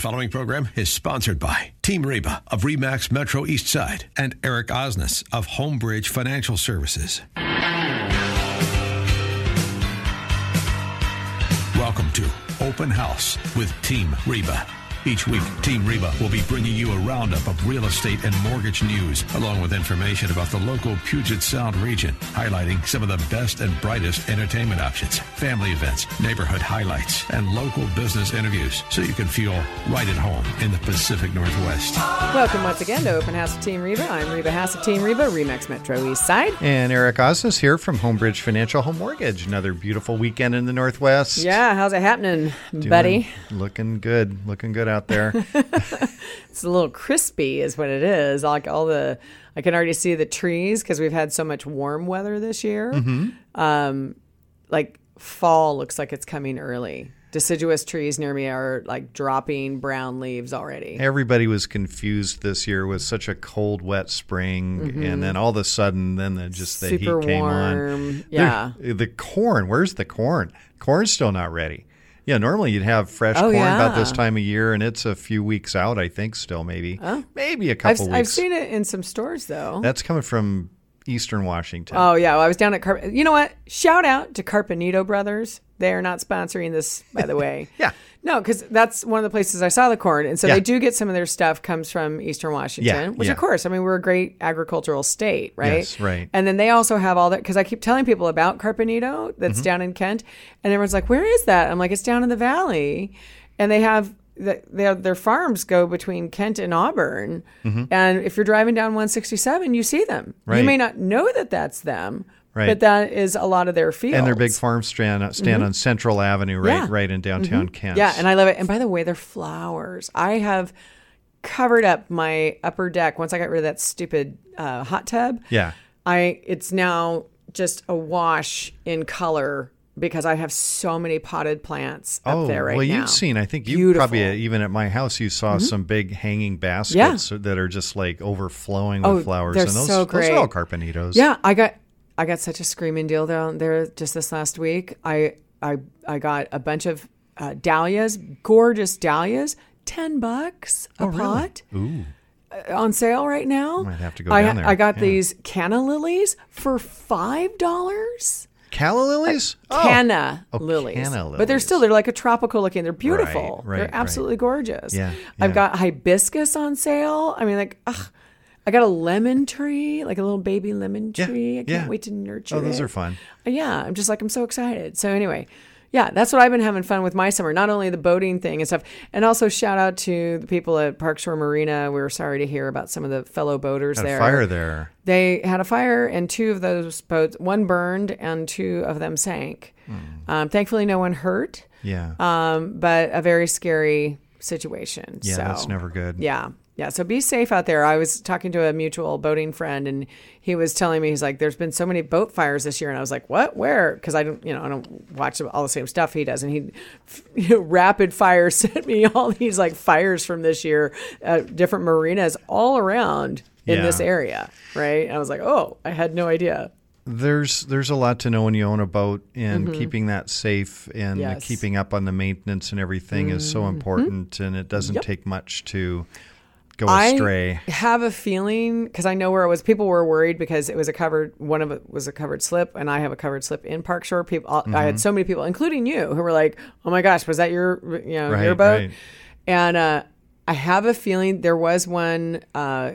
following program is sponsored by Team Reba of Remax Metro East Side and Eric Osnes of Homebridge Financial Services. Welcome to Open House with Team Reba. Each week, Team Reba will be bringing you a roundup of real estate and mortgage news, along with information about the local Puget Sound region, highlighting some of the best and brightest entertainment options, family events, neighborhood highlights, and local business interviews, so you can feel right at home in the Pacific Northwest. Welcome once again to Open House with Team Reba. I'm Reba Haas of Team Reba, Remax Metro East Side. And Eric Osnes here from Homebridge Financial Home Mortgage. Another beautiful weekend in the Northwest. Yeah, how's it happening, Doing- buddy? Looking good. Looking good out there. It's a little crispy, is what it is. Like all the, I can already see the trees because we've had so much warm weather this year. Mm-hmm. Um, like fall looks like it's coming early. Deciduous trees near me are like dropping brown leaves already. Everybody was confused this year with such a cold, wet spring, and then all of a sudden, then the, just the Mm-hmm. Super heat came on. Yeah. There- the corn. Where's the corn? Corn's still not ready. Yeah, normally you'd have fresh Oh, corn about this time of year, and it's a few weeks out. I think still maybe, oh. maybe a I've, couple weeks. I've seen it in some stores though. That's coming from Eastern Washington. Oh yeah, well, I was down at Carp. You know what? Shout out to Carpinito Brothers. They are not sponsoring this, by the way. Yeah. No, because that's one of the places I saw the corn, and so Yeah. they do get some of their stuff comes from Eastern Washington, Yeah, which yeah. of course, I mean we're a great agricultural state, right? Yes, right. And then they also have all that because I keep telling people about Carpinito that's Mm-hmm. down in Kent, and everyone's like, "Where is that?" I'm like, "It's down in the valley," and they have. The- Their, their farms go between Kent and Auburn, and if you're driving down 167, you see them. You Mm-hmm. May not know that that's them, Right. but that is a lot of their fields. and their big farm stand stand on Central Avenue, right, Mm-hmm. Yeah. right in downtown Kent. Yeah, and I love it. And by the way, they're flowers. I have covered up my upper deck once I got rid of that stupid uh, hot tub. yeah, I it's now just a wash in color because I have so many potted plants up Oh, there right well, now. Well, you've seen. I think you Beautiful. Mm-hmm. probably uh, even at my house, you saw some big hanging baskets that are just like overflowing with Oh, flowers, they're and those, so those are all carpinitos. Yeah, I got I got such a screaming deal down there just this last week. I I I got a bunch of uh, dahlias, gorgeous dahlias, ten bucks a pot. Ooh, uh, on sale right now. Might have to go I, down there. I got Yeah. these canna lilies for five dollars. Calla lilies. Uh, oh. Canna Oh, lilies, canna but they're still they're like a tropical looking. They're beautiful. right, they're right. absolutely gorgeous. Yeah, I've got hibiscus on sale. I mean, like, ugh, I got a lemon tree, like a little baby lemon Yeah, tree. I can't yeah. wait to nurture. Oh, those it. are fun. Yeah, I'm just like I'm so excited. So anyway, yeah, that's what I've been having fun with my summer. Not only the boating thing and stuff, and also shout out to the people at Park Shore Marina. We were sorry to hear about some of the fellow boaters Had a there. fire there. They had a fire, and two of those boats, one burned, and two of them sank. Um, thankfully, no one hurt, Yeah, um, but a very scary situation. yeah, so, that's never good. yeah. Yeah. So be safe out there. I was talking to a mutual boating friend and he was telling me, he's like, there's been so many boat fires this year. And I was like, what? Where? Because I don't, you know, I don't watch all the same stuff he does. And he you know, rapid fire sent me all these like fires from this year, uh, different marinas all around in Yeah. this area. Right. And I was like, oh, I had no idea. There's there's a lot to know when you own a boat, and keeping that safe and Mm-hmm. Yes. Mm-hmm. keeping up on the maintenance and everything is so important. And it doesn't take much to go astray. I have a feeling because I know where it was. People were worried because it was a covered. One of it was a covered slip, and I have a covered slip in Park Shore. People, I Mm-hmm. had so many people, including you, who were like, "Oh my gosh, was that your, you know, your boat?" right. And uh, I have a feeling there was one uh,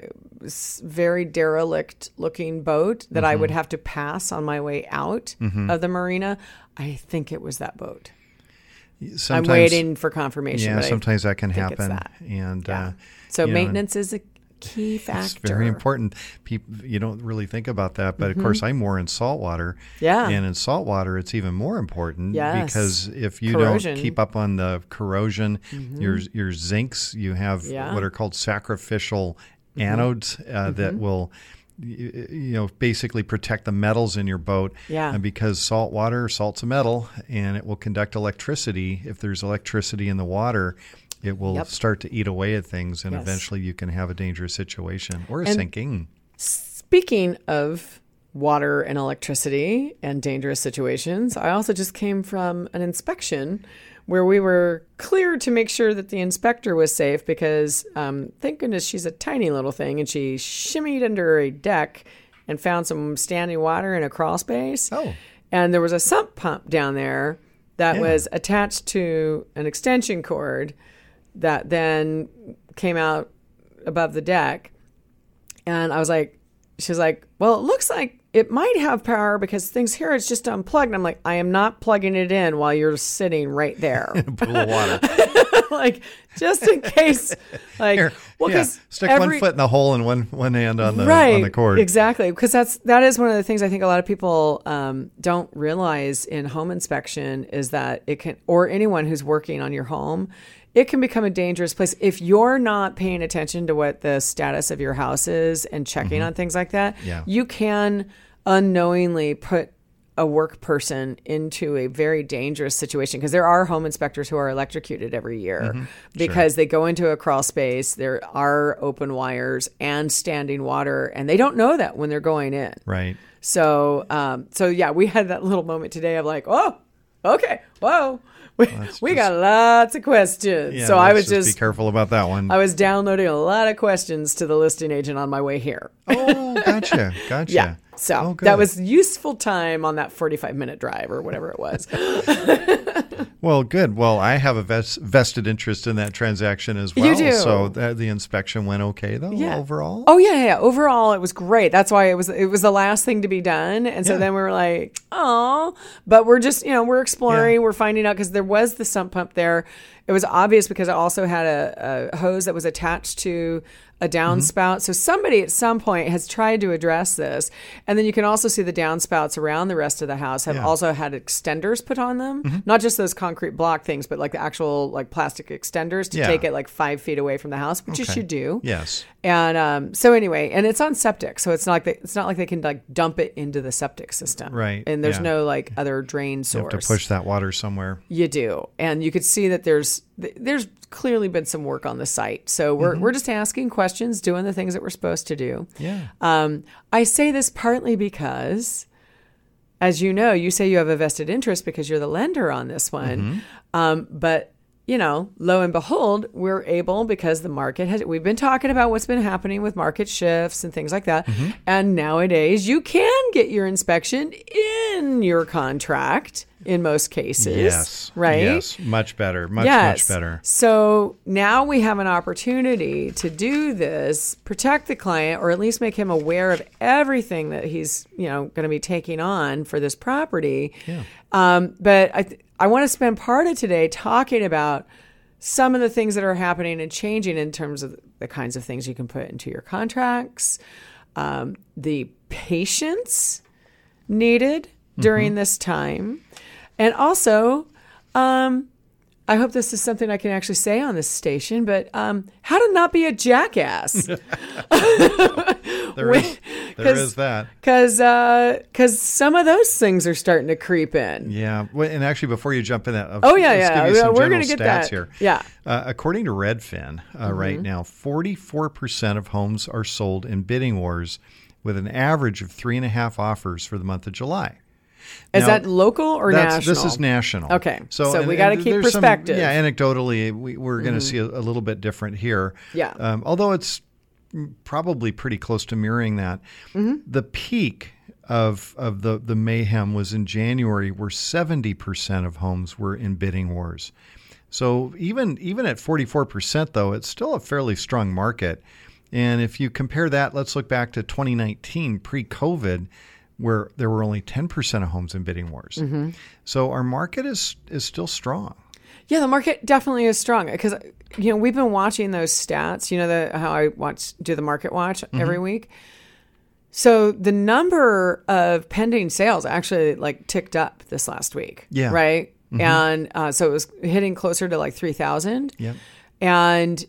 very derelict looking boat that I would Mm-hmm. have to pass on my way out of the marina. I think it was that boat. Sometimes, I'm waiting for confirmation. Yeah, but I sometimes that can happen, that. and Yeah. uh, so you know, maintenance is a key factor. It's very important. People, you don't really think about that, but of course, I'm more in saltwater. Mm-hmm. Yeah. and in saltwater, it's even more important Yes. because if you Corrosion. Mm-hmm. don't keep up on the corrosion, your your zincs, you have Yeah. Mm-hmm. what are called sacrificial anodes uh, that will. You know, basically protect the metals in your boat. Yeah. And because salt water, salt's a metal, and it will conduct electricity. If there's electricity in the water, it will Yep. start to eat away at things, and Yes. eventually you can have a dangerous situation or a And- sinking. Speaking of water and electricity and dangerous situations. I also just came from an inspection where we were cleared to make sure that the inspector was safe because um, thank goodness she's a tiny little thing and she shimmied under a deck and found some standing water in a crawl space. Oh. And there was a sump pump down there that Yeah. was attached to an extension cord that then came out above the deck. And I was like, she's like, well, it looks like it might have power because things here it's just unplugged. And I'm like, I am not plugging it in while you're sitting right there. Pool of water. like, just in case. Like, Here, well, yeah, stick one foot in the hole and one one hand on the right on the cord. exactly because that's that is one of the things i think a lot of people um, don't realize in home inspection is that it can or anyone who's working on your home it can become a dangerous place if you're not paying attention to what the status of your house is and checking on things like that Mm-hmm. Yeah. you can unknowingly put a work person into a very dangerous situation because there are home inspectors who are electrocuted every year Mm-hmm. because they go into a crawl space there are open wires and standing water and they don't know that when they're going in Right. so um so yeah we had that little moment today of like oh okay whoa we, we got lots of questions Yeah, so i was just be careful about that one. i was downloading a lot of questions to the listing agent on my way here oh, gotcha, gotcha. yeah. So Oh, that was useful time on that 45 minute drive or whatever it was. Well, good. Well, I have a ves- vested interest in that transaction as well. You do. So that, the inspection went okay though Yeah. overall. oh yeah, yeah. Overall, it was great. That's why it was it was the last thing to be done, and so Yeah. then we were like, oh, but we're just you know we're exploring, Yeah. we're finding out because there was the sump pump there. It was obvious because it also had a, a hose that was attached to a downspout. So somebody at some point has tried to address this, and then you can also see the downspouts around the rest of the house have Yeah. also had extenders put on them, not just those concrete block things, but like the actual like plastic extenders to Yeah. take it like five feet away from the house, which you should do. Yes. And um, so anyway, and it's on septic, so it's not like they, it's not like they can like dump it into the septic system, Right, And there's yeah. no like other drain You source. have to push that water somewhere. You do, and you could see that there's th- there's clearly been some work on the site. So we're we're just asking questions, doing the things that we're supposed to do. Yeah. Um, I say this partly because, as you know, you say you have a vested interest because you're the lender on this one. Um, but you know, lo and behold, we're able because the market has. We've been talking about what's been happening with market shifts and things like that, and nowadays you can get your inspection in your contract in most cases. Yes. right. Yes. Much better. Much Yes. much better. So now we have an opportunity to do this, protect the client, or at least make him aware of everything that he's, you know, going to be taking on for this property. Yeah. Um, but I, th- I want to spend part of today talking about some of the things that are happening and changing in terms of the kinds of things you can put into your contracts, um, the patience needed during Mm-hmm. this time, and also, um, I hope this is something I can actually say on this station, but um, how to not be a jackass. There is, there 'cause- is that. Because because some of those things are starting to creep in. Yeah. Well, and actually, before you jump in that, I'll- Oh, yeah, let's yeah. Give you some We're gonna get stats that. here. Yeah. Mm-hmm. Uh, according to Redfin, uh, right now, 44% of homes are sold in bidding wars, with an average of three and a half offers for the month of July. Is Now, that local or national? This is national. Okay. So and- we gotta keep there's some- perspective. yeah, anecdotally, we, we're going to see a, a little bit different here. Yeah. Um, although it's probably pretty close to mirroring that. Mm-hmm. The peak of of the the mayhem was in January, where seventy percent of homes were in bidding wars. So even even at forty four percent, though, it's still a fairly strong market. And if you compare that, let's look back to 2019, pre-COVID, where there were only 10% of homes in bidding wars. Mm-hmm. So our market is is still strong. Yeah, the market definitely is strong because you know we've been watching those stats. You know the how I watch do the market watch Mm-hmm. every week. So the number of pending sales actually like ticked up this last week. Yeah. Mm-hmm. Right. And uh, so it was hitting closer to like three thousand. Yep. And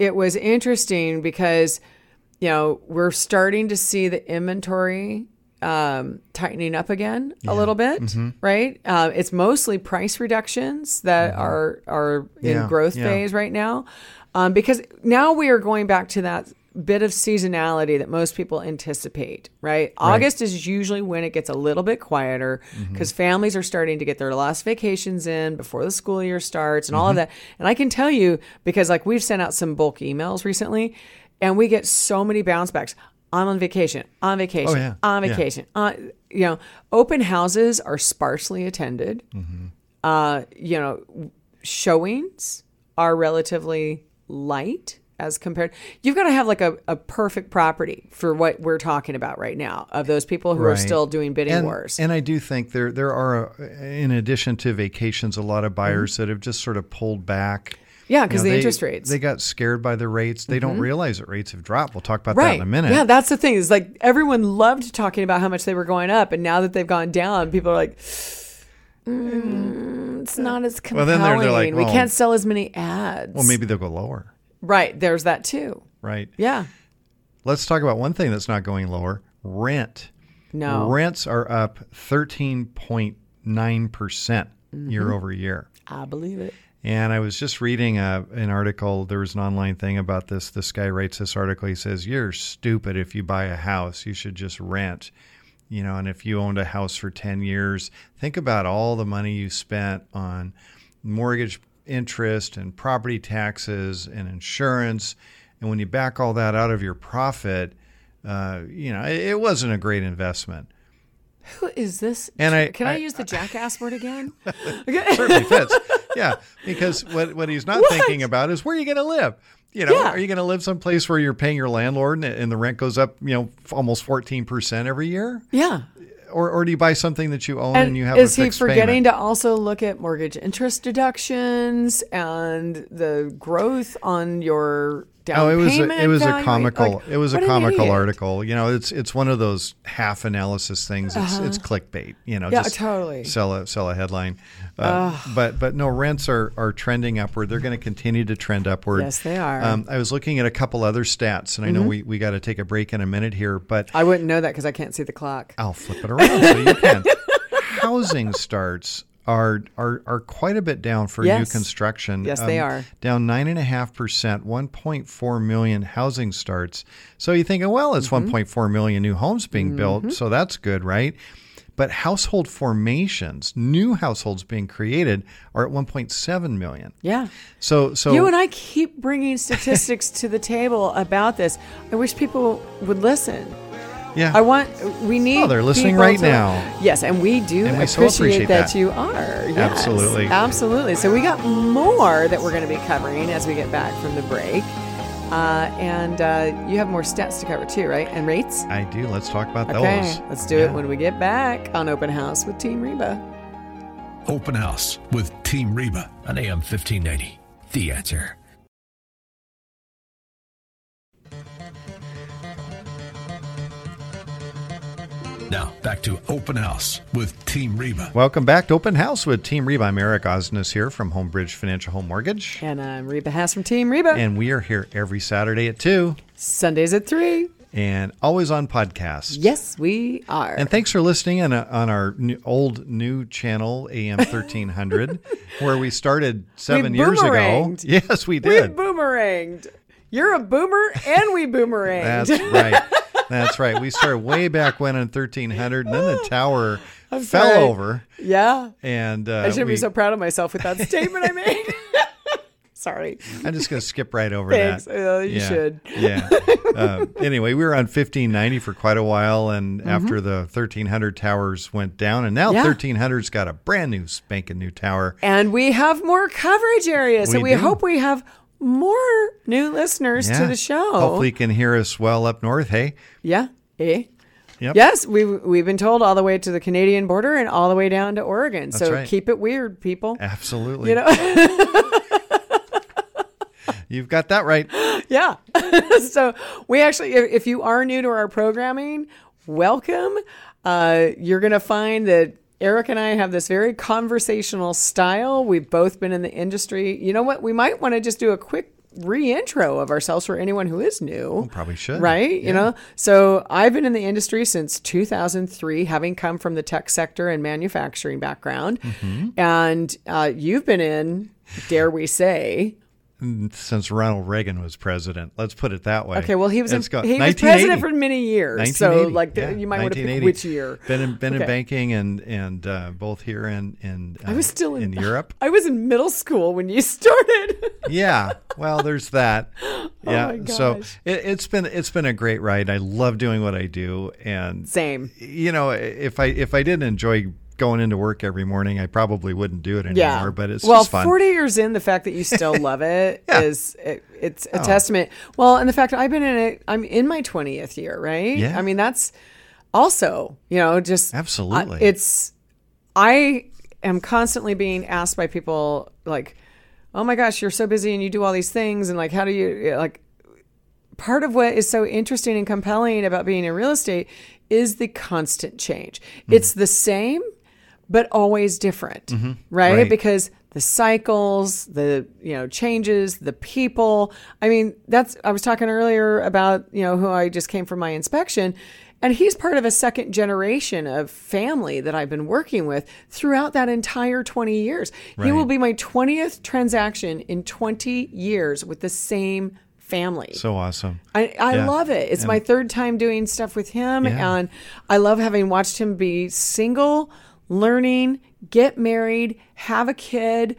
it was interesting because, you know, we're starting to see the inventory um, tightening up again a little bit, Mm-hmm. right? Uh, it's mostly price reductions that are are in Yeah, growth yeah. phase right now, um, because now we are going back to that bit of seasonality that most people anticipate, right? August is usually when it gets a little bit quieter because families are starting to get their last vacations in before the school year starts and all of that. And I can tell you because like we've sent out some bulk emails recently and we get so many bounce backs. I'm on vacation, on vacation, Oh, yeah. on Yeah. vacation. Uh, you know, open houses are sparsely attended. Uh, you know, showings are relatively light as compared. You've got to have like a, a perfect property for what we're talking about right now of those people who are still doing bidding and, wars. And I do think there there are, uh, in addition to vacations, a lot of buyers that have just sort of pulled back. Mm-hmm. Yeah, You 'cause know, the they- interest rates. Mm-hmm. They got scared by the rates. They don't realize that rates have dropped. We'll talk about that in a minute. Yeah, that's the thing. Is like everyone loved talking about how much they were going up, and now that they've gone down, people are like, "Mm, "It's not as Well, compelling. then they're- they're like, we can't sell as many ads." well, maybe they'll go lower. right. There's that too. Right. Yeah. Let's talk about one thing that's not going lower: rent. No. Rents are up thirteen point nine percent Mm-hmm. year over year. I believe it. And I was just reading a, an article. There was an online thing about this. This guy writes this article. He says, "You're stupid if you buy a house. You should just rent." You know, and if you owned a house for ten years, think about all the money you spent on mortgage interest and property taxes and insurance. And when you back all that out of your profit, uh, you know, it, it wasn't a great investment. Who is this? And I- can I, I- use the jackass word again? certainly fits. Yeah, because what what he's not What? thinking about is where are you going to live. You know, Yeah. are you going to live someplace where you're paying your landlord and, and the rent goes up, you know, almost fourteen percent every year, yeah. Or or do you buy something that you own and, And you have is a he forgetting payment? to also look at mortgage interest deductions and the growth on your down Oh, it was a, it was a comical Like, it was a comical article. You know, it's it's one of those half analysis things. It's it's clickbait. You know, Uh-huh. Yeah, just totally. sell a sell a headline. Uh, but but no, rents are are trending upward. They're going to continue to trend upward. Yes, they are. Um, I was looking at a couple other stats, and I know we we got to take a break in a minute here, but I wouldn't know that because I can't see the clock. I'll flip it around so you can. Housing starts are are are quite a bit down for new construction. Yes, they are. down nine and a half percent, one point four million housing starts. So you're thinking, well, it's Mm-hmm. 1.4 million new homes being built, so that's good, right? But household formations, new households being created, are at 1.7 million. Yeah. So so You and I keep bringing statistics to the table about this. I wish people would listen. yeah, I want, we need. Oh, they're listening right to- now. Yes, and we do And we appreciate, so appreciate that, that. you are. Yes, Absolutely. Absolutely. So we got more that we're going to be covering as we get back from the break. Uh, and uh, you have more stats to cover too, right? And rates? I do. Let's talk about Okay, those. let's do Yeah. it when we get back on Open House with Team Reba. Open House with Team Reba on AM 1590. The answer. Now, back to Open House with Team Reba. Welcome back to Open House with Team Reba. I'm Eric Osnes here from Homebridge Financial Home Mortgage. And I'm Reba Haas from Team Reba. And we are here every Saturday at 2 Sundays at 3. and always on podcast. Yes, we are. And thanks for listening on, uh, on our new, old new channel, AM 1300, where we started seven years ago. Yes, we did. we did. boomeranged. You're a boomer and we boomeranged. That's right. That's right. We started way back when in 1300, and then the tower fell sorry. over. yeah. And uh, I should we- be so proud of myself with that statement I made. Sorry. I'm just going to skip right over Thanks. that. Uh, you yeah. should. Yeah. uh, anyway, we were on 1590 for quite a while, and after the 1300 towers went down, and now Mm-hmm. Yeah. 1300's got a brand new spanking new tower. And we have more coverage areas. So We we do. hope we have more new listeners to the show. Hopefully, you can hear us well up north. Hey, Yeah. Eh? Yep. Yes, we've, we've been told all the way to the Canadian border and all the way down to Oregon. so right. keep it weird, people. absolutely. You know? You've got that right. Yeah. so we actually, if, if you are new to our programming, welcome. Uh, you're going to find that Eric and I have this very conversational style. We've both been in the industry. You know what? We might want to just do a quick re-intro of ourselves for anyone who is new. Probably should. Right? Yeah. You know, so I've been in the industry since 2003, having come from the tech sector and manufacturing background. Mm-hmm. And uh, you've been in, dare we say, since Ronald Reagan was president. Let's put it that way. Okay, well, he was in, got- he was president for many years, so like yeah, you might want to pick which year. Been in, been in banking and and uh, both here and and uh, I was still in, in Europe. I was in middle school when you started. yeah. Well, there's that. Yeah. Oh my So it, it's been it's been a great ride. I love doing what I do, and Same. you know, if I if I didn't enjoy going into work every morning, I probably wouldn't do it anymore. Yeah, But it's well, just fun. forty years in, the fact that you still love it is Yeah. it, it's a oh. testament. Well, and the fact that I've been in it, I'm in my twentieth year, right? Yeah. I mean, that's also you know just Absolutely. It's I am constantly being asked by people like, "Oh my gosh, you're so busy and you do all these things, and like, how do you like?" part of what is so interesting and compelling about being in real estate is the constant change. Hmm. It's the same, but always different, mm-hmm. right? Right. Because the cycles, the you know changes, the people. I mean, that's I was talking earlier about you know who I just came from my inspection. And he's part of a second generation of family that I've been working with throughout that entire 20 years. He will be my 20th transaction in 20 years with the same family. so awesome. I, I Yeah. love it. It's my third time doing stuff with him, Yeah. and I love having watched him be single, learning, get married, have a kid,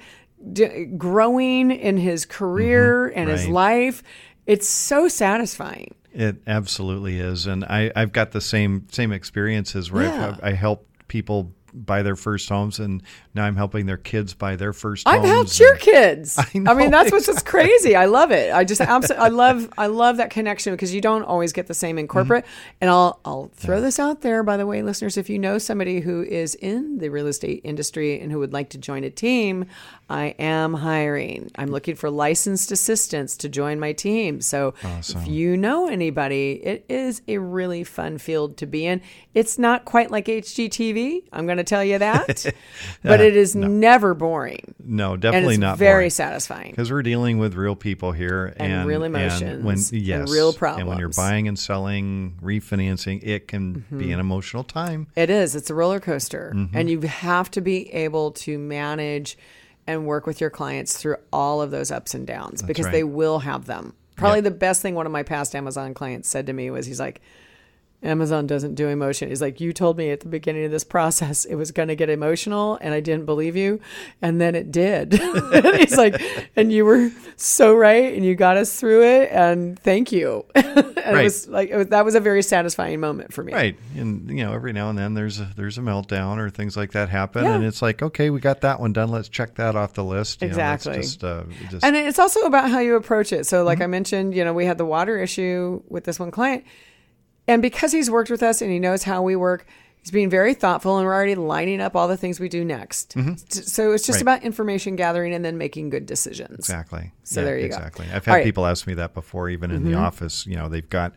d- growing in his career and his Mm-hmm. Right. life. It's so satisfying. It absolutely is, and I, I've got the same same experiences where Yeah. I've, I help people buy their first homes, and now I'm helping their kids buy their 1st I've helped your kids. I, know, mean, that's what's just crazy. I love it. I just absolutely, I love, I love that connection because you don't always get the same in mm-hmm. corporate. And I'll, I'll throw this out there, by the way, listeners, if you know somebody who is in the real estate industry and who would like to join a team, I am hiring. I'm looking for licensed assistants to join my team. So if you know anybody, it is a really fun field to be in. It's not quite like HGTV. I'm going to tell you that, but it is never boring No, and definitely it's not very boring. satisfying. because we're dealing with real people here And real when emotions and yes, real problems. and when you're buying and selling, refinancing, it can Mm-hmm. be an emotional time. It is. It's a roller coaster, Mm-hmm. and you have to be able to manage and work with your clients through all of those ups and downs because right. they will have them. Probably the best thing one of my past Amazon clients said to me was, "He's like." Amazon doesn't do emotion. He's like, you told me at the beginning of this process it was going to get emotional, and I didn't believe you, and then it did. and he's like, and you were so right, and you got us through it, and thank you. and it was like it was, that was a very satisfying moment for me. Right, and you know, every now and then there's a there's a meltdown or things like that happen, Yeah. and it's like, okay, we got that one done. Let's check that off the list. You know, Exactly. just, uh, just And it's also about how you approach it. So, Mm-hmm. like I mentioned, you know, we had the water issue with this one client. And because he's worked with us and he knows how we work, he's being very thoughtful and we're already lining up all the things we do next. T- So, it's just Mm-hmm. Right. about information gathering and then making good decisions. Exactly. So there you go. exactly. I've All had right. people ask me that before, even in the office. You know, they've got,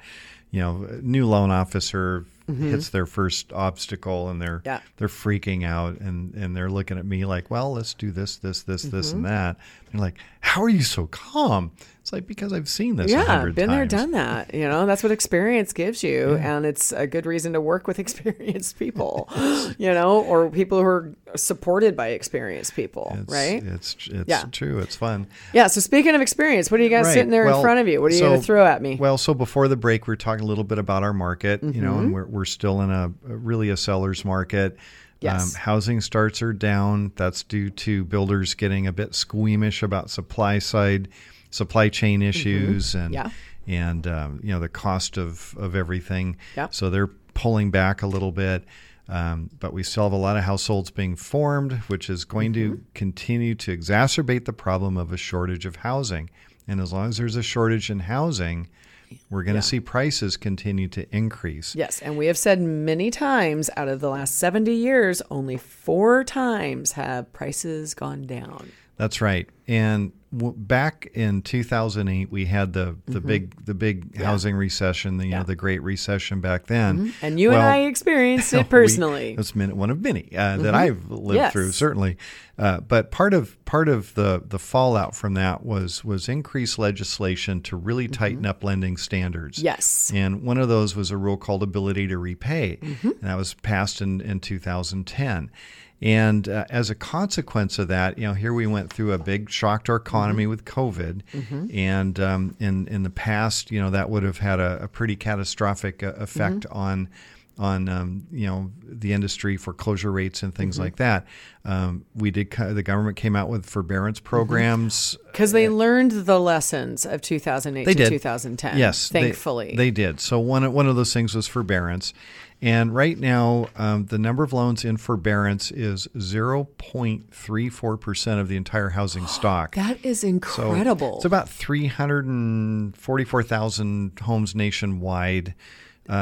you know, a new loan officer hits their first obstacle and they're Mm-hmm. Yeah. they're freaking out and and they're looking at me like, well, let's do this, this, this, this, Mm-hmm. and that. They're like, how are you so calm? It's like because I've seen this. Yeah, been there, done that. You know, that's what experience gives you. And it's a good reason to work with experienced people, you know, or people who are supported by experienced people, It's, right? It's it's Yeah. true. It's fun. Yeah. So, speaking of experience, what do you guys Right. sitting there in front of you? What are you going to throw at me? Well, so before the break, we are talking a little bit about our market, you know, Mm-hmm. and we're, we're still in a, really a seller's market. Um, Yes. housing starts are down. That's due to builders getting a bit squeamish about supply side, supply chain issues, and Mm-hmm. Yeah. and um, you know the cost of of everything. Yep. So they're pulling back a little bit. Um, but we still have a lot of households being formed, which is going Mm-hmm. to continue to exacerbate the problem of a shortage of housing. And as long as there's a shortage in housing, we're going to see prices continue to increase. Yes, and we have said many times out of the last 70 years, only four times have prices gone down. That's right. And w- back in 2008, we had the, the big the big housing recession, the, you Mm-hmm. Yeah. know the Great Recession back then. And you and I experienced it personally. that's one of many uh, that I've lived Mm-hmm. Yes. through, certainly. Uh, but part of part of the the fallout from that was was increased legislation to really tighten up lending standards. Mm-hmm. Yes. And one of those was a rule called ability to repay, Mm-hmm. and that was passed in, in 2010. And uh, as a consequence of that, you know, here we went through a big shock to our economy Mm-hmm. with COVID, and um, in in the past, you know, that would have had a, a pretty catastrophic uh, effect Mm-hmm. on on um, you know the industry foreclosure rates and Mm-hmm. things like that. Um, we did the government came out with forbearance Mm-hmm. programs. Because they learned the lessons of 2008 They to did. 2010. Yes, Thankfully. they, did. So one one of those things was forbearance, and right now um, the number of loans in forbearance is zero point three four percent of the entire housing stock. that is So incredible. It's about three hundred and forty-four thousand homes nationwide.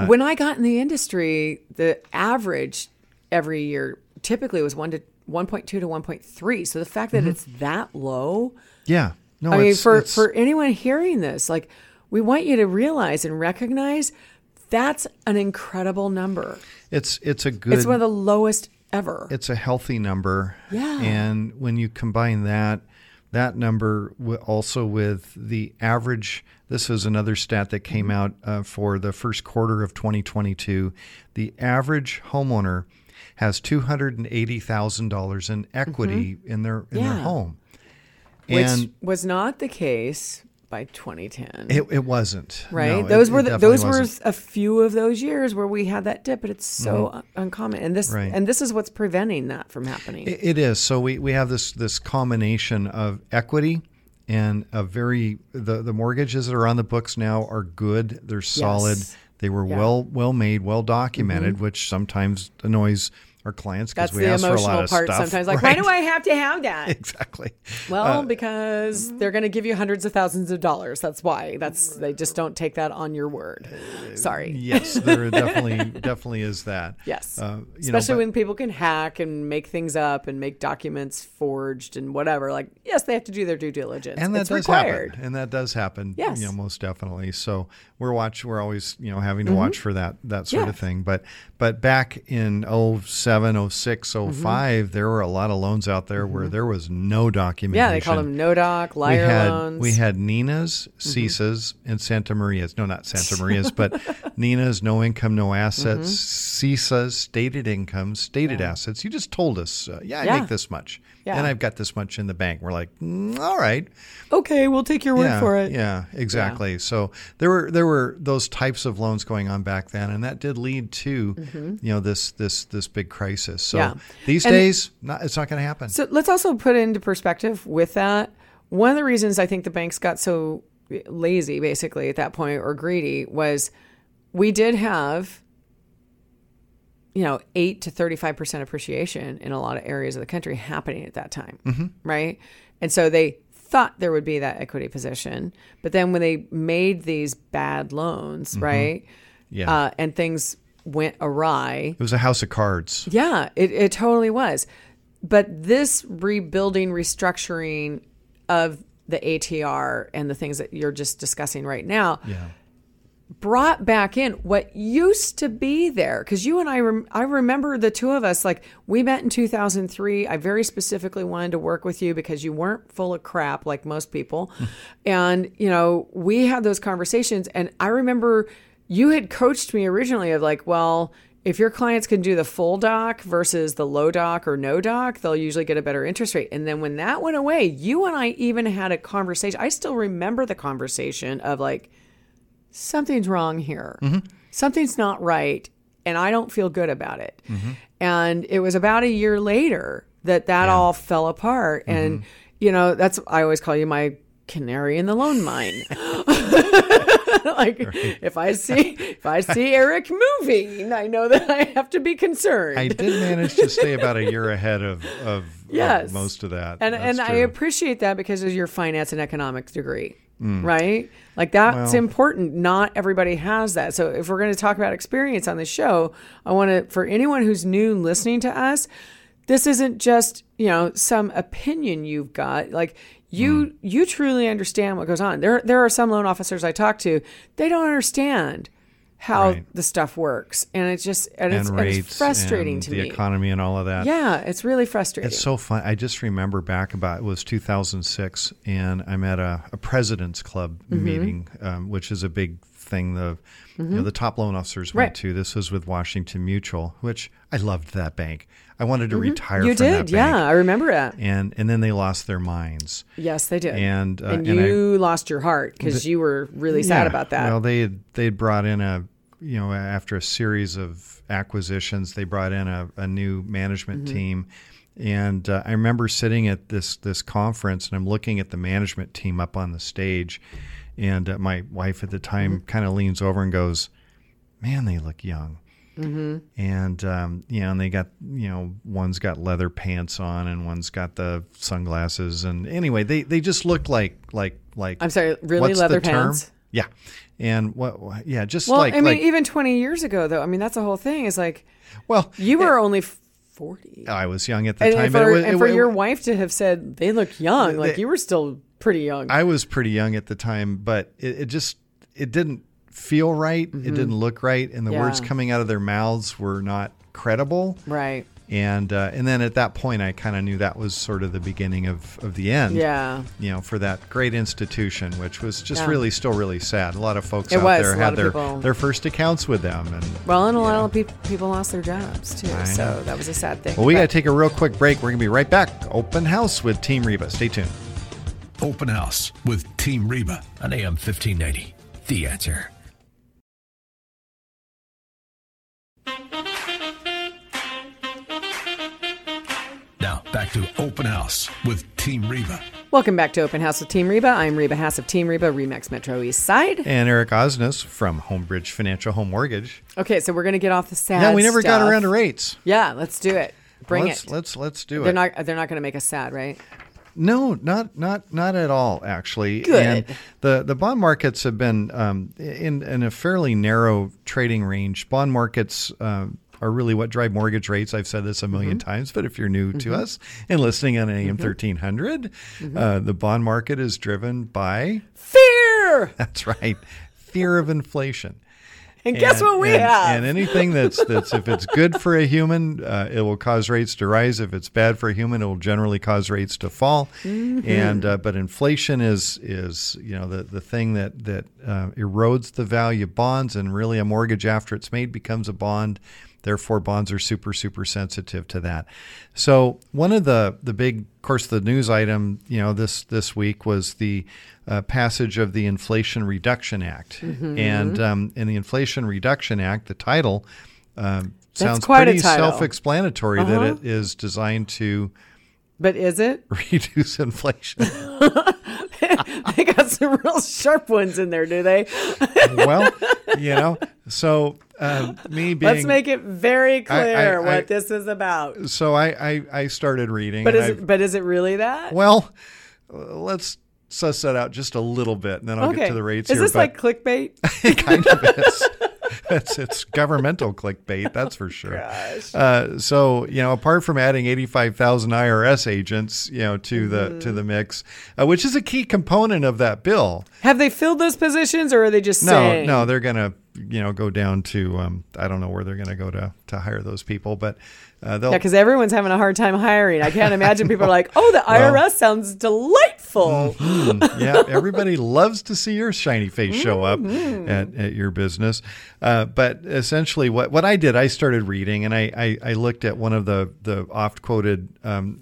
when I got in the industry, the average every year typically was one to 1.2 to 1.3. So the fact that it's that low, Yeah, no, I mean, Mm-hmm. for it's- for anyone hearing this, like we want you to realize and recognize that's an incredible number. it's it's a good. It's one of the lowest ever. it's a healthy number. Yeah. And when you combine that that number also with the average, this is another stat that came Mm-hmm. out uh, for the first quarter of 2022. The average homeowner has two hundred and eighty thousand dollars in equity in their in Mm-hmm. Yeah. their home, which and was not the case by 2010. it, it wasn't right? No, those it were the, those were wasn't. a few of those years where we had that dip, but it's so un- uncommon. And this Right. and this is what's preventing that from happening. It- It is. So we, we have this this combination of equity and a very the, the mortgages that are on the books now are good. They're solid. Yes. They were Yeah. Mm-hmm. well well made, well documented, which sometimes annoys our clients because we the ask for a emotional lot of part stuff. sometimes. Like, right? why do I have to have that? exactly? Well, because they're going to give you hundreds of thousands of dollars. That's why. That's they just don't take that on your word. Sorry. Yes, there definitely definitely is that. Yes. Uh, Especially know, but- when people can hack and make things up and make documents forged and whatever. Like, yes, they have to do their due diligence. and that it's does required. happen and that does happen Yes. you know most definitely so we're watch we're always you know having to watch for that that sort Mm-hmm. Yeah. of thing but but back in 07 06 05 Mm-hmm. there were a lot of loans out there where there was no documentation Yeah, they call them no doc, we liar had loans. Mm-hmm. we had Nina's, SISA's, and Santa Maria's. No, not Santa Maria's, but Nina's, no income, no assets. Mm-hmm. SISA's, stated income, stated assets. You just told us, uh, yeah, I Yeah. make this much, Yeah. and I've got this much in the bank. We're like, mm, all right, okay, we'll take your word yeah, for it. Yeah, exactly. So there were there were those types of loans going on back then, and that did lead to you know this this this big crisis. So Mm-hmm. Yeah. these And- days, not, it's not going to happen. So let's also put into perspective with that. One of the reasons I think the banks got so lazy, basically, at that point, or greedy, was we did have, you know, 8 to 35% appreciation in a lot of areas of the country happening at that time. Mm-hmm. Right. And so they thought there would be that equity position. But then when they made these bad loans, right? Mm-hmm. Yeah. Uh, and things went awry. it was a house of cards. Yeah, it, it totally was. But this rebuilding, restructuring of the ATR and the things that you're just discussing right now Yeah. Brought back in what used to be there. Because you and I, rem- I remember the two of us, like we met in 2003. I very specifically wanted to work with you because you weren't full of crap like most people. and, you know, we had those conversations. And I remember you had coached me originally of like, well, if your clients can do the full doc versus the low doc or no doc, they'll usually get a better interest rate. And then when that went away, you and I even had a conversation. I still remember the conversation of like, something's wrong here. Mm-hmm. Something's not right. And I don't feel good about it. Mm-hmm. And it was about a year later that that all fell apart. And, mm-hmm. you know, that's, I always call you my canary in the loan mine. like if I see if I see Eric moving, I know that I have to be concerned. I did manage to stay about a year ahead of, of, of Yes. most of that. and That's and I appreciate that because of your finance and economics degree, Mm. right? Like that's important. Not everybody has that. So if we're going to talk about experience on the show, I want to for anyone who's new listening to us, this isn't just you know some opinion you've got. Like you mm. you truly understand what goes on. There there are some loan officers I talk to, they don't understand how Right. the stuff works, and it's just and, it's, and and rates, it's frustrating and to the me. economy and all of that. Yeah, it's really frustrating. It's so fun. I just remember back about it was 2006, and I'm at a, a president's club Mm-hmm. meeting, um, which is a big thing the you know, the top loan officers went Mm-hmm. Right. to. This was with Washington Mutual, which I loved that bank. I wanted to retire Mm-hmm. You from did, yeah. I remember it. And and then they lost their minds. Yes, they did. And, uh, and and I- you lost your heart because you were really sad Yeah. about that. Well, they had they had brought in a you know after a series of acquisitions, they brought in a, a new management Mm-hmm. team, and uh, I remember sitting at this this conference and I'm looking at the management team up on the stage, and uh, my wife at the time Mm-hmm. kind of leans over and goes, "Man, they look young." Mm-hmm. And um, you know, and they got you know, one's got leather pants on, and one's got the sunglasses, and anyway, they they just looked like like like I'm sorry, really leather pants? Yeah, and what? Yeah, just Well, like I mean, like even 20 years ago, though, I mean, that's the whole thing. Is like well, you were only 40. I was young at the and time, for, it was, and it- for it- your wife to have said they look young, like They- you were still pretty young. I was pretty young at the time, but it, it just it didn't feel right. It didn't look right, and the words Mm-hmm. Coming out of their mouths were not credible. right. And uh, and then at that point, I kind of knew that was sort of the beginning of, of the end. Yeah. you know, for that great institution, which was just Yeah. really still really sad. A lot of folks It out was. there A had their people- their first accounts with them, and Well, and a lot know. of peop people lost their jobs too. I So know. that was a sad thing. Well, we got to take a real quick break. We're gonna be right back. Open house with Team Reba. Stay tuned. Open House with Team Reba on AM 1590. The answer. Now, back to Open House with Team Reba. Welcome back to Open House with Team Reba. I'm Reba Haas of Team Reba, Remax Metro East Side. And Eric Osnes from Homebridge Financial Home Mortgage. Okay, so we're gonna get off the sad. yeah, we never got around to rates. Yeah, let's do it. Bring let's, it. Let's let's do they're it. not. They're not gonna make us sad, right? No, not not not at all. Actually, Good. And the the bond markets have been um, in in a fairly narrow trading range. Bond markets. Um, are really what drive mortgage rates. I've said this a 1000000 Mm-hmm. times, but if you're new to us and listening on AM 1300, Mm-hmm. uh, the bond market is driven by, Fear. that's right, fear of inflation. And guess what we and, have? And anything that's that's if it's good for a human, uh, it will cause rates to rise. If it's bad for a human, it will generally cause rates to fall. Mm-hmm. And uh, but inflation is is you know the the thing that that uh, erodes the value of bonds, and really a mortgage after it's made becomes a bond. Therefore, bonds are super super sensitive to that. So one of the the big, of course, the news item you know this this week was the uh, passage of the Inflation Reduction Act, Mm-hmm. and um, in the Inflation Reduction Act, the title um, sounds pretty title. Uh-huh. self-explanatory that it is designed to but is it? reduce inflation. they got some real sharp ones in there, do they? well, you know, so um, me being Let's make it very clear I- what I- this is about. so I, I I started reading. But is it? But is it really that? well, let's suss that out just a little bit, and then I'll okay. get to the rates is here. this like clickbait? it kind of is. it's, it's governmental clickbait, that's for sure. Uh, so you know, apart from adding eighty-five thousand IRS agents, you know, to the to the mix, uh, which is a key component of that bill. Have they filled those positions, or are they just No, saying? no, they're gonna you know go down to um, I don't know where they're gonna go to to hire those people, but uh, they'll Yeah, because everyone's having a hard time hiring. I can't imagine people are like, "Oh, the IRS sounds delightful." Mm-hmm. yeah, everybody loves to see your shiny face show up Mm-hmm. at, at your business. Uh, but essentially, what, what I did, I started reading and I, I, I looked at one of the, the oft quoted um,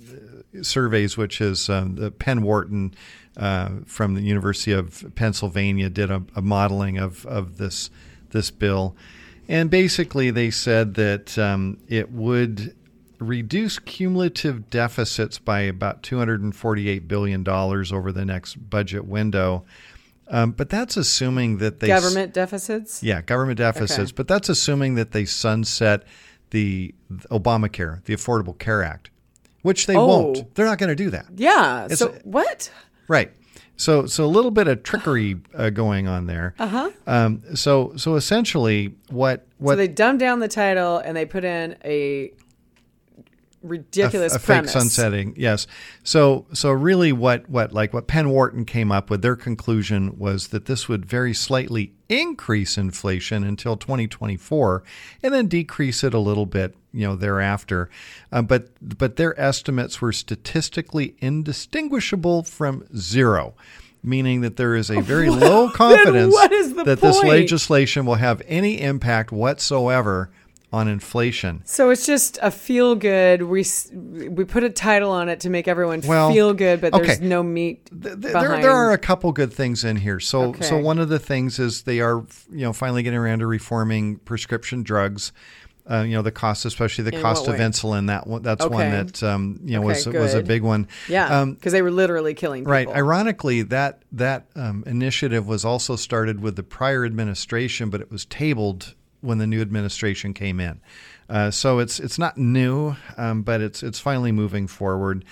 surveys, which is um, the Penn Wharton uh, from the University of Pennsylvania did a, a modeling of, of this, this bill. And basically, they said that um, it would reduce cumulative deficits by about $248 billion over the next budget window. Um, but that's assuming that they Government deficits. yeah, government deficits. Okay. But that's assuming that they sunset the Obamacare, the Affordable Care Act, which they Oh. won't. They're not going to do that. Yeah. It's so what? Right. So so a little bit of trickery uh, going on there. Uh huh. Um, so so essentially, what what. So they dumbed down the title and they put in a ridiculous a, a fake sunsetting. Yes. So so really what what like what Penn Wharton came up with their conclusion was that this would very slightly increase inflation until 2024 and then decrease it a little bit, you know, thereafter. Uh, but but their estimates were statistically indistinguishable from zero. meaning that there is a very low confidence what is the that this legislation will have any impact whatsoever on inflation. So it's just a feel good. We we put a title on it to make everyone Well, feel good, but there's okay. no meat Th- th- there, there are a couple good things in here. So, so one of the things is they are, you know, finally getting around to reforming prescription drugs. Uh, you know, the cost, especially the In cost of way? insulin. That one, that's one that um, you know Okay, was was a big one. yeah, Um, because they were literally killing people. Right. Ironically, that that um, initiative was also started with the prior administration, but it was tabled when the new administration came in. Uh, so it's it's not new, um, but it's it's finally moving forward.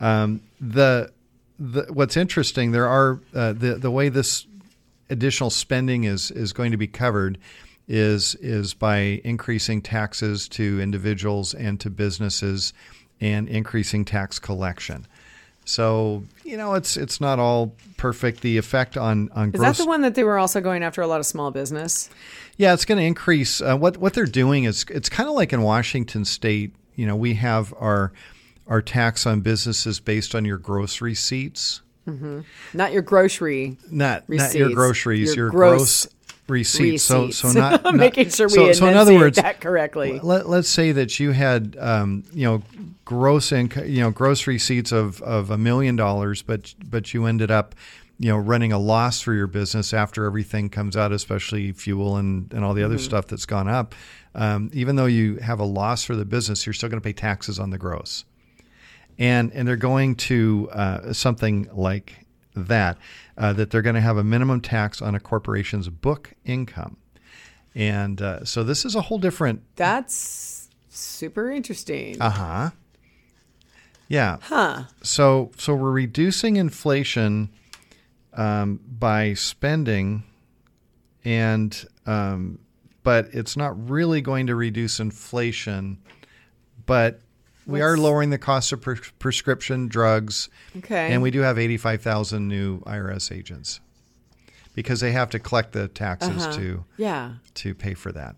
Um, the the what's interesting there are uh, the the way this additional spending is is going to be covered is is by increasing taxes to individuals and to businesses and increasing tax collection. So you know it's it's not all perfect. The effect on on Is gross that the one that they were also going after a lot of small business? yeah, it's going to increase. Uh, what what they're doing is it's kind of like in Washington State. You know, we have our our tax on businesses based on your gross receipts, Not your grocery. not not your groceries, Your your, gross gross, receipts. So so not, not making sure we so, so in other words, that correctly. let, let's say that you had um, you know gross income, you know gross receipts of of a million dollars, but but you ended up you know running a loss for your business after everything comes out, especially fuel and and all the other stuff that's gone up. Um, even though you have a loss for the business, you're still going to pay taxes on the gross, and and they're going to uh, something like that uh, that they're going to have a minimum tax on a corporation's book income. And uh, so this is a whole different That's super interesting. uh huh. Yeah. huh. So so we're reducing inflation um, by spending, and um, but it's not really going to reduce inflation. But we are lowering the cost of pre- prescription drugs, Okay. and we do have eighty five thousand new IRS agents because they have to collect the taxes Uh-huh. to Yeah. to pay for that.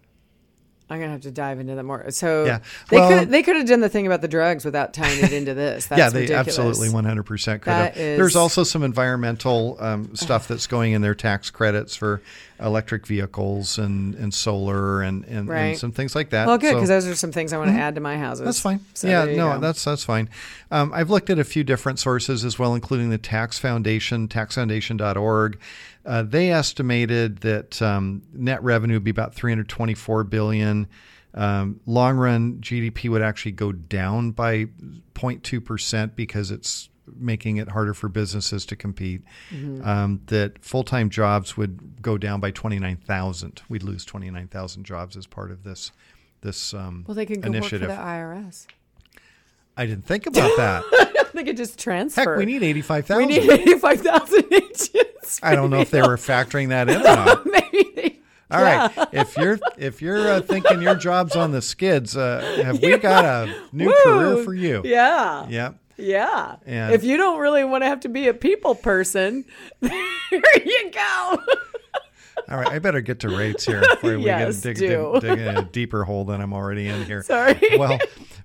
I'm gonna have to dive into that more. So Yeah. they Well- could they could have done the thing about the drugs without tying it into this. That's yeah, they ridiculous. absolutely 100% could That have. is- There's also some environmental um, stuff that's going in their tax credits for electric vehicles and, and solar and, and, and some things like that. Well, good So- because those are some things I want to add to my houses. that's fine. So yeah, no, go. that's that's fine. Um, I've looked at a few different sources as well, including the Tax Foundation, taxfoundation.org. Uh, they estimated that um, net revenue would be about 324 billion. Um, long run GDP would actually go down by 0.2 percent because it's making it harder for businesses to compete. Mm-hmm. Um, that full time jobs would go down by 29,000. We'd lose 29,000 jobs as part of this this um, well, they could go initiative. work for the IRS. I didn't think about that. I think it just transfer. Heck, we need 85,000. we need eighty five thousand agents. I don't know if they were factoring that in or not. Maybe they. All right, if you're if you're uh, thinking your job's on the skids, uh, have we got a new career for you? Yeah. Yeah. Yeah. And- if you don't really want to have to be a people person, there you go. All right, I better get to rates here before we Yes, get dig, dig, dig in a deeper hole than I'm already in here. Sorry. Well,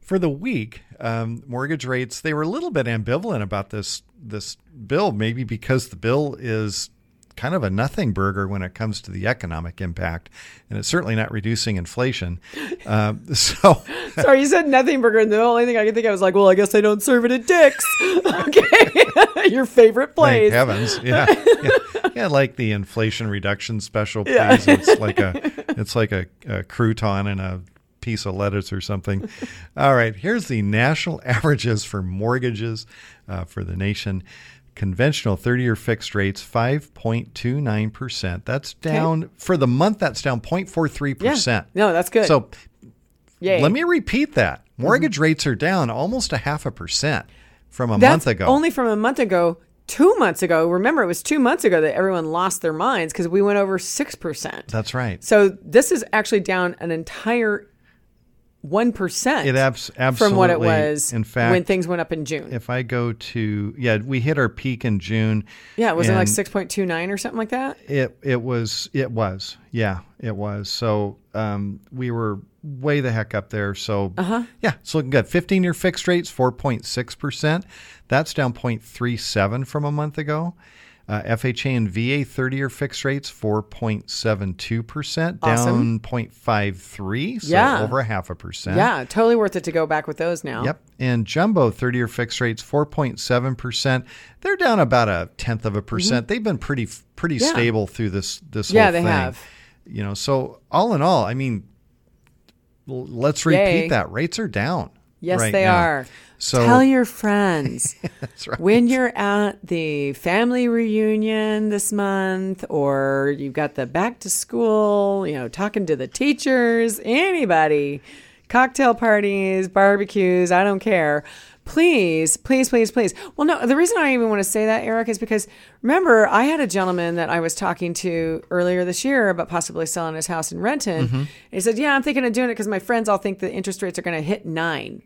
for the week, um, mortgage rates they were a little bit ambivalent about this this bill, maybe because the bill is kind of a nothing burger when it comes to the economic impact, and it's certainly not reducing inflation. Um, so. Sorry, you said nothing burger, and the only thing I could think of was like, well, I guess they don't serve it at Dick's. okay, your favorite Thank place. heavens, yeah. yeah, yeah, like the inflation reduction special, please. Yeah. It's like a, it's like a, a crouton and a piece of lettuce or something. All right, here's the national averages for mortgages uh, for the nation. Conventional 30-year fixed rates 5.29 percent. That's down for the month. That's down 0.43 Yeah. percent. No, that's good. So Yay. let me repeat that: mortgage rates are down almost a half a percent from a That's month ago. Only from a month ago. Two months ago. Remember, it was two months ago that everyone lost their minds because we went over six percent. That's right. So this is actually down an entire one percent. It abs- from what it was in fact, when things went up in June. if I go to yeah, we hit our peak in June. yeah, it was it like six point two nine or something like that. It it was it was yeah it was. So um, we were way the heck up there. So Uh-huh. yeah, it's looking good. Fifteen year fixed rates four point six percent. That's down 0.37 from a month ago. Uh, FHA and VA 30 year fixed rates 4.72%, Awesome. down 0.53, so Yeah. over a half a percent. Yeah, totally worth it to go back with those now. Yep. And jumbo 30 year fixed rates 4.7%. They're down about a tenth of a percent. They've been pretty pretty Mm-hmm. Yeah. stable through this this Yeah, whole they thing. have. You know, so all in all, I mean let's repeat Yay. that. Rates are down. Yes, right they now. are. So Tell your friends that's right. when you're at the family reunion this month, or you've got the back to school, you know, talking to the teachers, anybody, cocktail parties, barbecues, I don't care. Please, please, please, please. Well, no, the reason I even want to say that, Eric, is because remember, I had a gentleman that I was talking to earlier this year about possibly selling his house in Renton. Mm-hmm. And he said, Yeah, I'm thinking of doing it because my friends all think the interest rates are going to hit nine.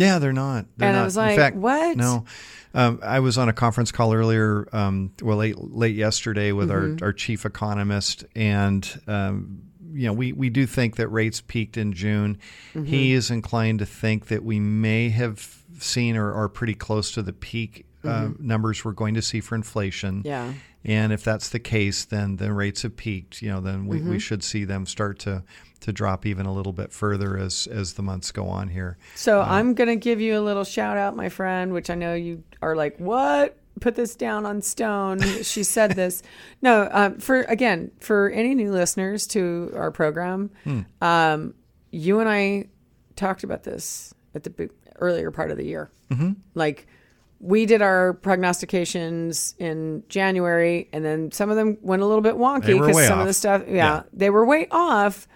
Yeah, they're not. They're And I not. was In like, fact, what? No. Um, I was on a conference call earlier, um, well, late late yesterday with Mm-hmm. our, our chief economist, and um, you know, we, we do think that rates peaked in June. Mm-hmm. He is inclined to think that we may have seen or are pretty close to the peak uh, numbers we're going to see for inflation. Mm-hmm. Yeah. And if that's the case, then the rates have peaked. You know, then we, Mm-hmm. we should see them start to to drop even a little bit further as as the months go on here. So I'm going to give you a little shout out, my friend, which I know you are like, what? Put this down on stone. She said this. No, um, for again, for any new listeners to our program, um, you and I talked about this at the earlier part of the year. Mm-hmm. Like, we did our prognostications in January, and then some of them went a little bit wonky because some of the stuff, yeah, Yeah. they were way off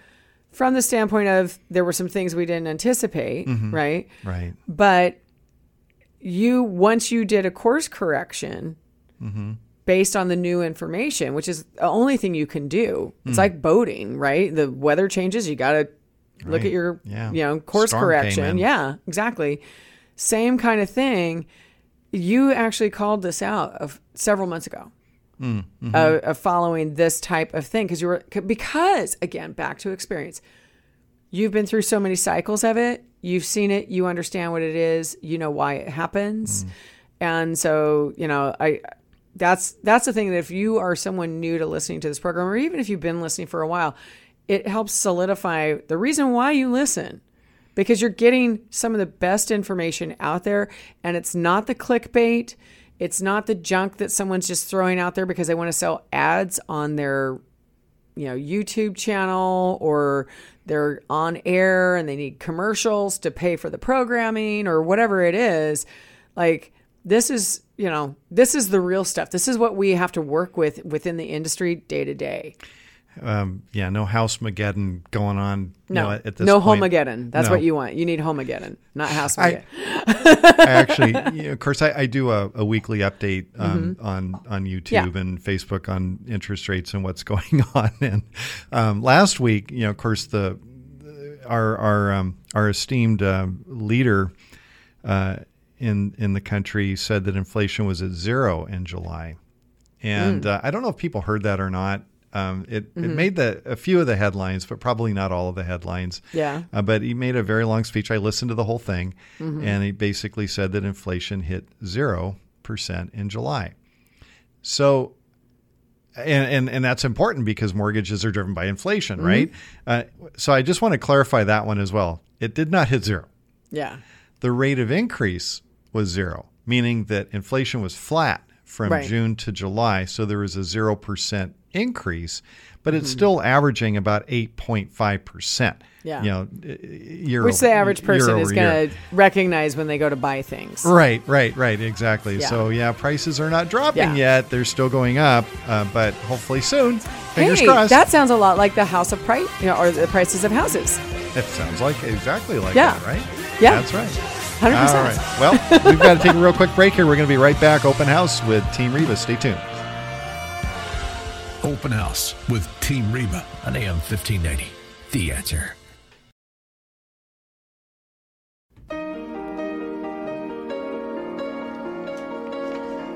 from the standpoint of there were some things we didn't anticipate, mm-hmm. right? Right. But you, once you did a course correction mm-hmm. based on the new information, which is the only thing you can do, it's mm. like boating, right? The weather changes, you got to look Right. at your, Yeah. you know, course Storm correction. Yeah, exactly. Same kind of thing. You actually called this out of several months ago Mm, mm-hmm. of, of following this type of thing. Because you were because again back to experience you've been through so many cycles of it. You've seen it. You understand what it is. You know why it happens. Mm. and so you know i that's that's the thing that if you are someone new to listening to this program or even if you've been listening for a while it helps solidify the reason why you listen. Because you're getting some of the best information out there and it's not the clickbait it's not the junk that someone's just throwing out there because they want to sell ads on their you know YouTube channel or they're on air and they need commercials to pay for the programming or whatever it is. Like this is you know this is the real stuff. This is what we have to work with within the industry day to day Um, yeah, no house mageddon going on. you no know, at this no point. homageddon that's No. what you want you need homageddon not house I- mageddon I actually, you know, of course, I, I do a, a weekly update um, on on YouTube Mm-hmm. Yeah. and Facebook on interest rates and what's going on. And um, last week, you know, of course, the our our um, our esteemed uh, leader uh, in in the country said that inflation was at zero in July, and Mm. uh, I don't know if people heard that or not. Um, it, Mm-hmm. it made the a few of the headlines, but probably not all of the headlines. Yeah. Uh, but he made a very long speech. I listened to the whole thing, Mm-hmm. and he basically said that inflation hit zero percent in July. So, and, and and that's important because mortgages are driven by inflation, Mm-hmm. right? Uh, so I just want to clarify that one as well. It did not hit zero. yeah The rate of increase was zero, meaning that inflation was flat from Right. June to July. So there was a zero percent increase, but Mm-hmm. it's still averaging about eight point five percent. Yeah. you know, year which over- the average person is going to recognize when they go to buy things Right, right, right. Exactly. Yeah. So yeah, prices are not dropping Yeah. yet. They're still going up, uh, but hopefully soon. Fingers hey, crossed. that sounds a lot like the house of price, you know, or the prices of houses. it sounds like exactly like Yeah. that, right? Yeah. that's right. Hundred All percent. right. Well, we've got to take a real quick break here. We're going to be right back. Open house with Team Reba. Stay tuned. Open House with Team Reba on AM 1590. The answer.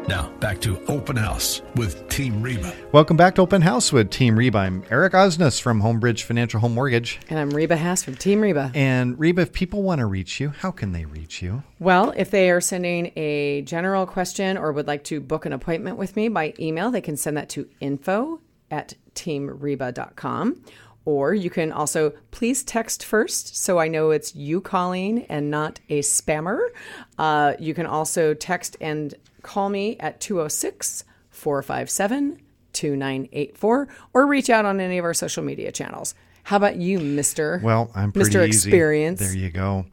Now, back to Open House with Team Reba. Welcome back to Open House with Team Reba. I'm Eric Osnes from Homebridge Financial Home Mortgage. And I'm Reba Haas from Team Reba. And Reba, if people want to reach you, how can they reach you? Well, if they are sending a general question or would like to book an appointment with me by email, they can send that to info at teamreba.com. Or you can also please text first so I know it's you calling and not a spammer. Uh, you can also text and call me at 206 457 2984 or reach out on any of our social media channels. How about you, Mr. Well, I'm pretty Mr. easy. Experience. There you go.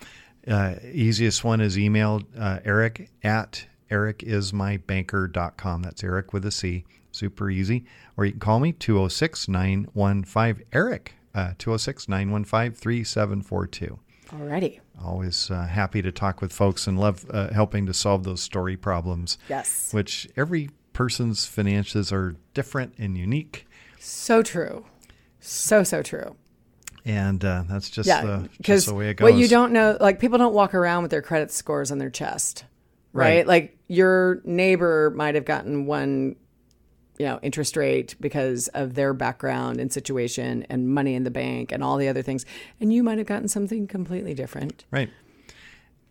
Uh, easiest one is email uh, Eric at ericismybanker.com. That's Eric with a C. Super easy. Or you can call me 206 915 Eric, uh, 206 915 3742. Alrighty. Always uh, happy to talk with folks and love uh, helping to solve those story problems. Yes. Which every person's finances are different and unique. So true. So, so true. And uh, that's just, Yeah. the, just the way it goes. what you don't know, like people don't walk around with their credit scores on their chest, right? Right. Like your neighbor might have gotten one, you know, interest rate because of their background and situation and money in the bank and all the other things. And you might have gotten something completely different. Right.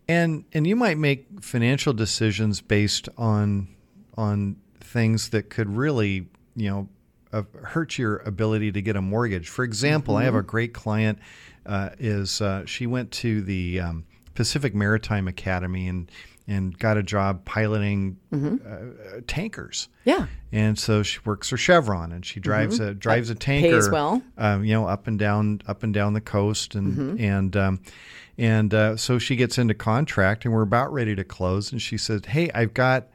And and you might make financial decisions based on on things that could really, you know, uh, hurt your ability to get a mortgage. For example, I have a great client. Uh, is uh, she went to the um, Pacific Maritime Academy and and got a job piloting uh, tankers. Yeah. And so she works for Chevron, and she drives a drives a tanker, pays well. um, you know, up and down up and down the coast, and and um, and uh, so she gets into contract, and we're about ready to close, and she said, "Hey, I've got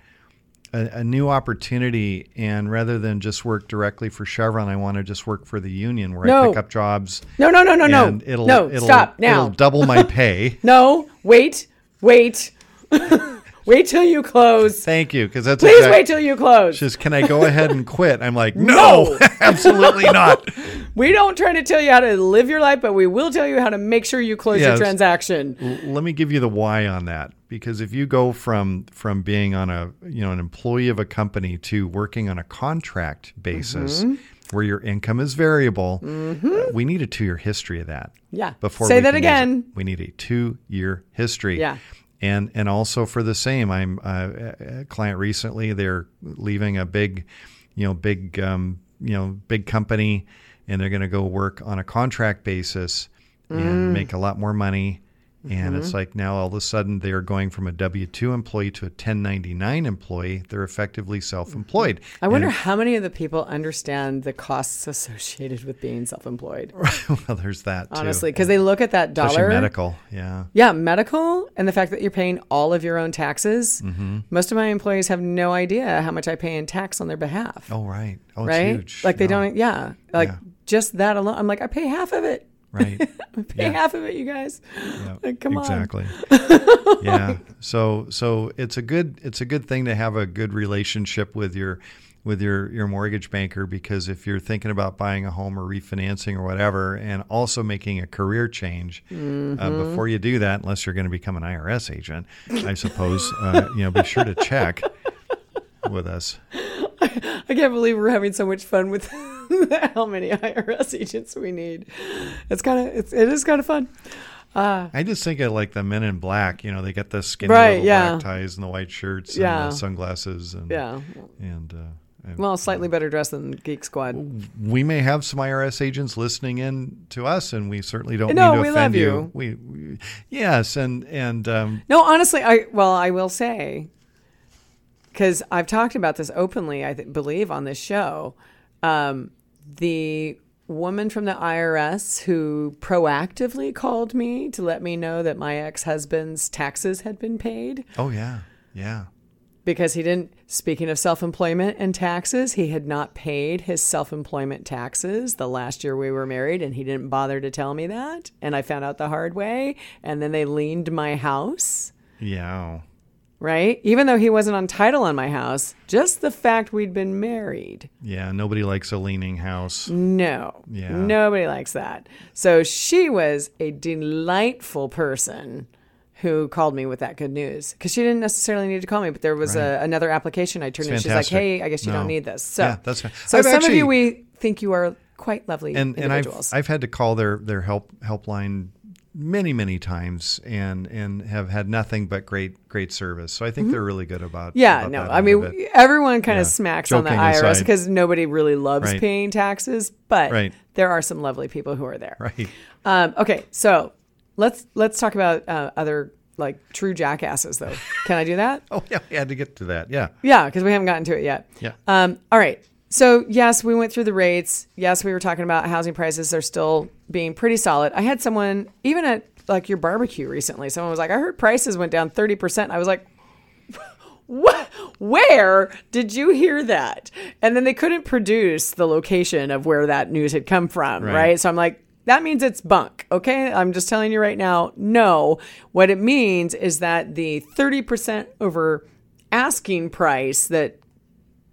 a, a new opportunity, and rather than just work directly for Chevron, I want to just work for the union where I pick up jobs. No, no, no, no, no. it'll, no, it'll, stop now. It'll double my pay. no, wait, wait. wait till you close. Thank you, because that's Please exact- wait till you close. She says, "Can I go ahead and quit?" I'm like, No. "No, absolutely not." We don't try to tell you how to live your life, but we will tell you how to make sure you close your transaction. L- let me give you the why on that because if you go from from being on a you know an employee of a company to working on a contract basis Mm-hmm. where your income is variable uh, we need a two year history of that Yeah. before Say that can use it. again. we need a two year history Yeah. And and also for the same i'm uh, a client recently they're leaving a big you know big um, you know big company and they're going to go work on a contract basis Mm. and make a lot more money and Mm-hmm. it's like now all of a sudden they're going from a W2 employee to a 1099 employee. They're effectively self employed. I wonder how many of the people understand the costs associated with being self-employed. well, there's that too. Honestly, because they look at that Especially dollar. medical. Yeah. Yeah, medical and the fact that you're paying all of your own taxes. Mm-hmm. Most of my employees have no idea how much I pay in tax on their behalf. Oh, right. Oh, it's right? huge. Like they No. don't. Yeah, like Yeah. just that alone. I'm like, I pay half of it. Right. Pay Yeah. half of it, you guys. Yeah, Like, come on. exactly. yeah. So so it's a good it's a good thing to have a good relationship with your with your your mortgage banker because if you're thinking about buying a home or refinancing or whatever and also making a career change uh, Mm-hmm. before you do that unless you're going to become an IRS agent I suppose uh, you know be sure to check with us I can't believe we're having so much fun with how many IRS agents we need. It's kind of it's it is kind of fun. I just think of like the men in black you know they got the skinny Right, little yeah. black ties and the white shirts Yeah. and the sunglasses and Yeah. and uh, Well, slightly better dressed than Geek Squad. we may have some IRS agents listening in to us, and we certainly don't No, mean to we offend love you. We, we yes, and and um, No, honestly, I well, I will say because I've talked about this openly. I th- believe on this show, um, the woman from the IRS who proactively called me to let me know that my ex husband's taxes had been paid oh yeah, yeah, because he didn't. Speaking of self employment and taxes, he had not paid his self employment taxes the last year we were married, and he didn't bother to tell me that. And I found out the hard way. And then they liened my house yeah. Right? Even though he wasn't on title on my house, just the fact we'd been married. Yeah, nobody likes a leaning house. No. Yeah. Nobody likes that. So she was a delightful person who called me with that good news because she didn't necessarily need to call me, but there was a, another application I turned in. She's like, "Hey, I guess you No. don't need this." So, Yeah, that's so I've some of you we think you are quite lovely and and I've. I've had to call their their help helpline many many times and and have had nothing but great great service. So I think they're really good about Mm-hmm. yeah, about no, I mean everyone kind Yeah. of smacks on the IRS because nobody really loves Right. paying taxes, but Right. there are some lovely people who are there. right. Um, okay, so let's let's talk about uh, other like true jackasses, though. Can I do that? Oh yeah, we had to get to that. Yeah. Yeah, because we haven't gotten to it yet. Yeah. Um, all right. So yes, we went through the rates. Yes, we were talking about housing prices are still being pretty solid. I had someone even at like your barbecue recently. Someone was like, "I heard prices went down thirty percent." I was like, "What? Where did you hear that?" And then they couldn't produce the location of where that news had come from, right? Right. So I'm like. That means it's bunk, okay? I'm just telling you right now. No, what it means is that the 30% over asking price that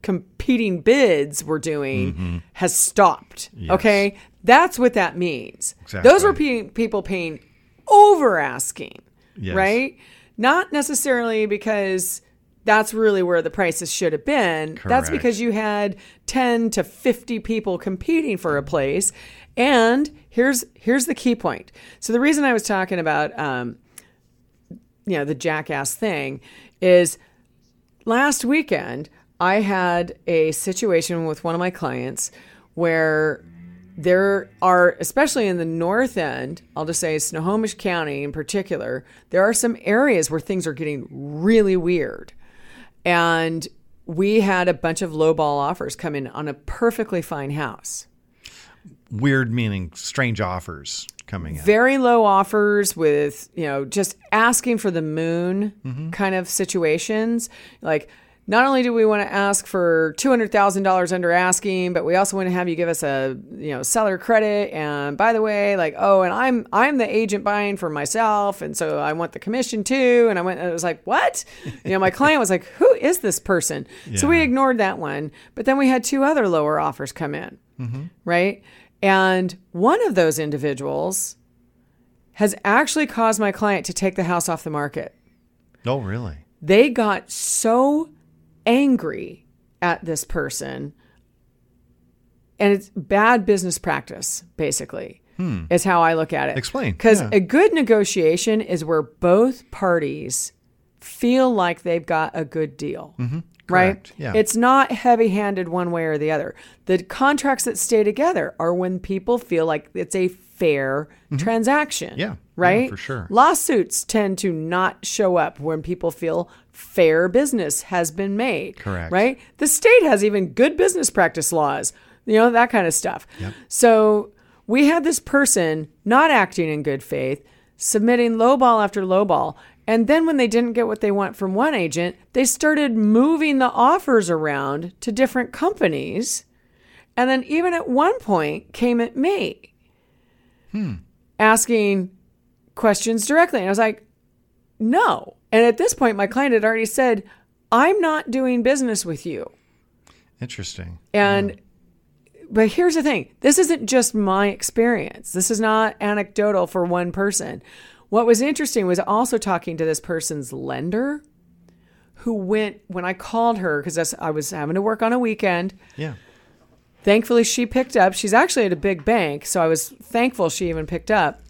competing bids were doing has stopped. Okay, that's what that means. Exactly. Those were pe- people paying over asking, Yes. right? Not necessarily because that's really where the prices should have been. That's because you had 10 to 50 people competing for a place. And here's here's the key point. So the reason I was talking about um, you know, the jackass thing is last weekend I had a situation with one of my clients where there are, especially in the north end, I'll just say Snohomish County in particular, there are some areas where things are getting really weird. And we had a bunch of lowball offers come in on a perfectly fine house. Weird meaning strange offers coming in. very low offers with you know just asking for the moon mm-hmm. kind of situations like not only do we want to ask for $200,000 under asking but we also want to have you give us a you know seller credit. And by the way like oh and I'm I'm the agent buying for myself and so I want the commission too. And I went and it was like what? You know my client was like who is this person? So we ignored that one but then we had two other lower offers come in mm-hmm. right? And one of those individuals has actually caused my client to take the house off the market. oh really? They got so angry at this person, and it's bad business practice, basically, is how I look at it. Explain, Because yeah. a good negotiation is where both parties feel like they've got a good deal. Right? Mm-hmm. Correct, yeah. It's not heavy handed one way or the other. The contracts that stay together are when people feel like it's a fair transaction. Mm-hmm. Yeah, yeah, Right? for sure. Lawsuits tend to not show up when people feel fair business has been made. Correct. Right? The state has even good business practice laws, you know, that kind of stuff. So we had this person not acting in good faith, submitting lowball after lowball. And then when they didn't get what they want from one agent, they started moving the offers around to different companies. And then even at one point came at me hmm. asking questions directly. And I was like, no. And at this point, my client had already said, I'm not doing business with you. Interesting. And but here's the thing. This isn't just my experience. This is not anecdotal for one person. What was interesting was also talking to this person's lender who went when I called her because I was having to work on a weekend. Yeah. Thankfully, she picked up. She's actually at a big bank, so I was thankful she even picked up.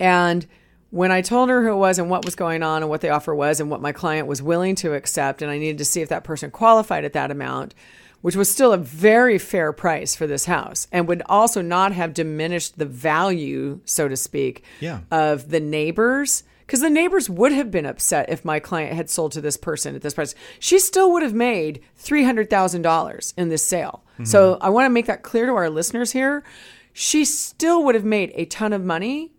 And when I told her who it was and what was going on and what the offer was and what my client was willing to accept, and I needed to see if that person qualified at that amount, which was still a very fair price for this house and would also not have diminished the value, so to speak, Yeah. of the neighbors. Because the neighbors would have been upset if my client had sold to this person at this price. She still would have made $300,000 in this sale. Mm-hmm. So I want to make that clear to our listeners here. She still would have made a ton of money,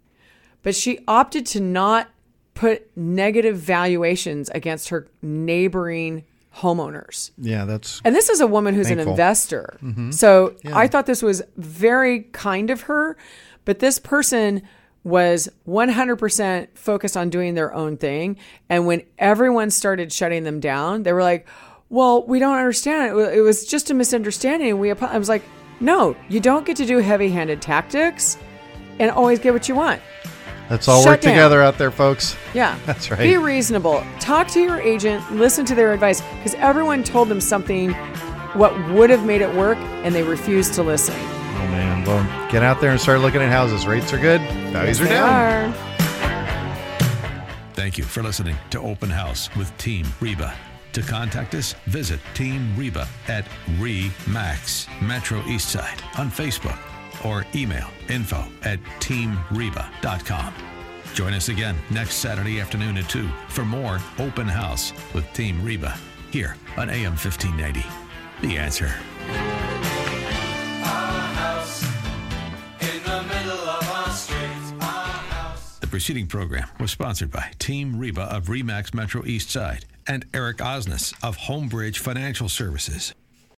but she opted to not put negative valuations against her neighboring homeowners. Yeah, that's And this is a woman who's an Thankful. investor. Mm-hmm. So I thought this was very kind of her, but this person was 100% focused on doing their own thing. And when everyone started shutting them down, they were like, well, we don't understand it. It was just a misunderstanding. We, I was like, no, you don't get to do heavy handed tactics and always get what you want. Let's all Shut work down. together out there, folks. Yeah. That's right. Be reasonable. Talk to your agent, listen to their advice because everyone told them something what would have made it work and they refused to listen. Oh man, well, get out there and start looking at houses. Rates are good, values are They down. are. Thank you for listening to Open House with Team Reba. To contact us, visit Team Reba at REMAX Metro Eastside on Facebook or email info at teamreba.com. Join us again next Saturday afternoon at 2 for more Open House with Team Reba here on AM 1590. The answer. The preceding program was sponsored by Team Reba of REMAX Metro East Side and Eric Osnes of Homebridge Financial Services.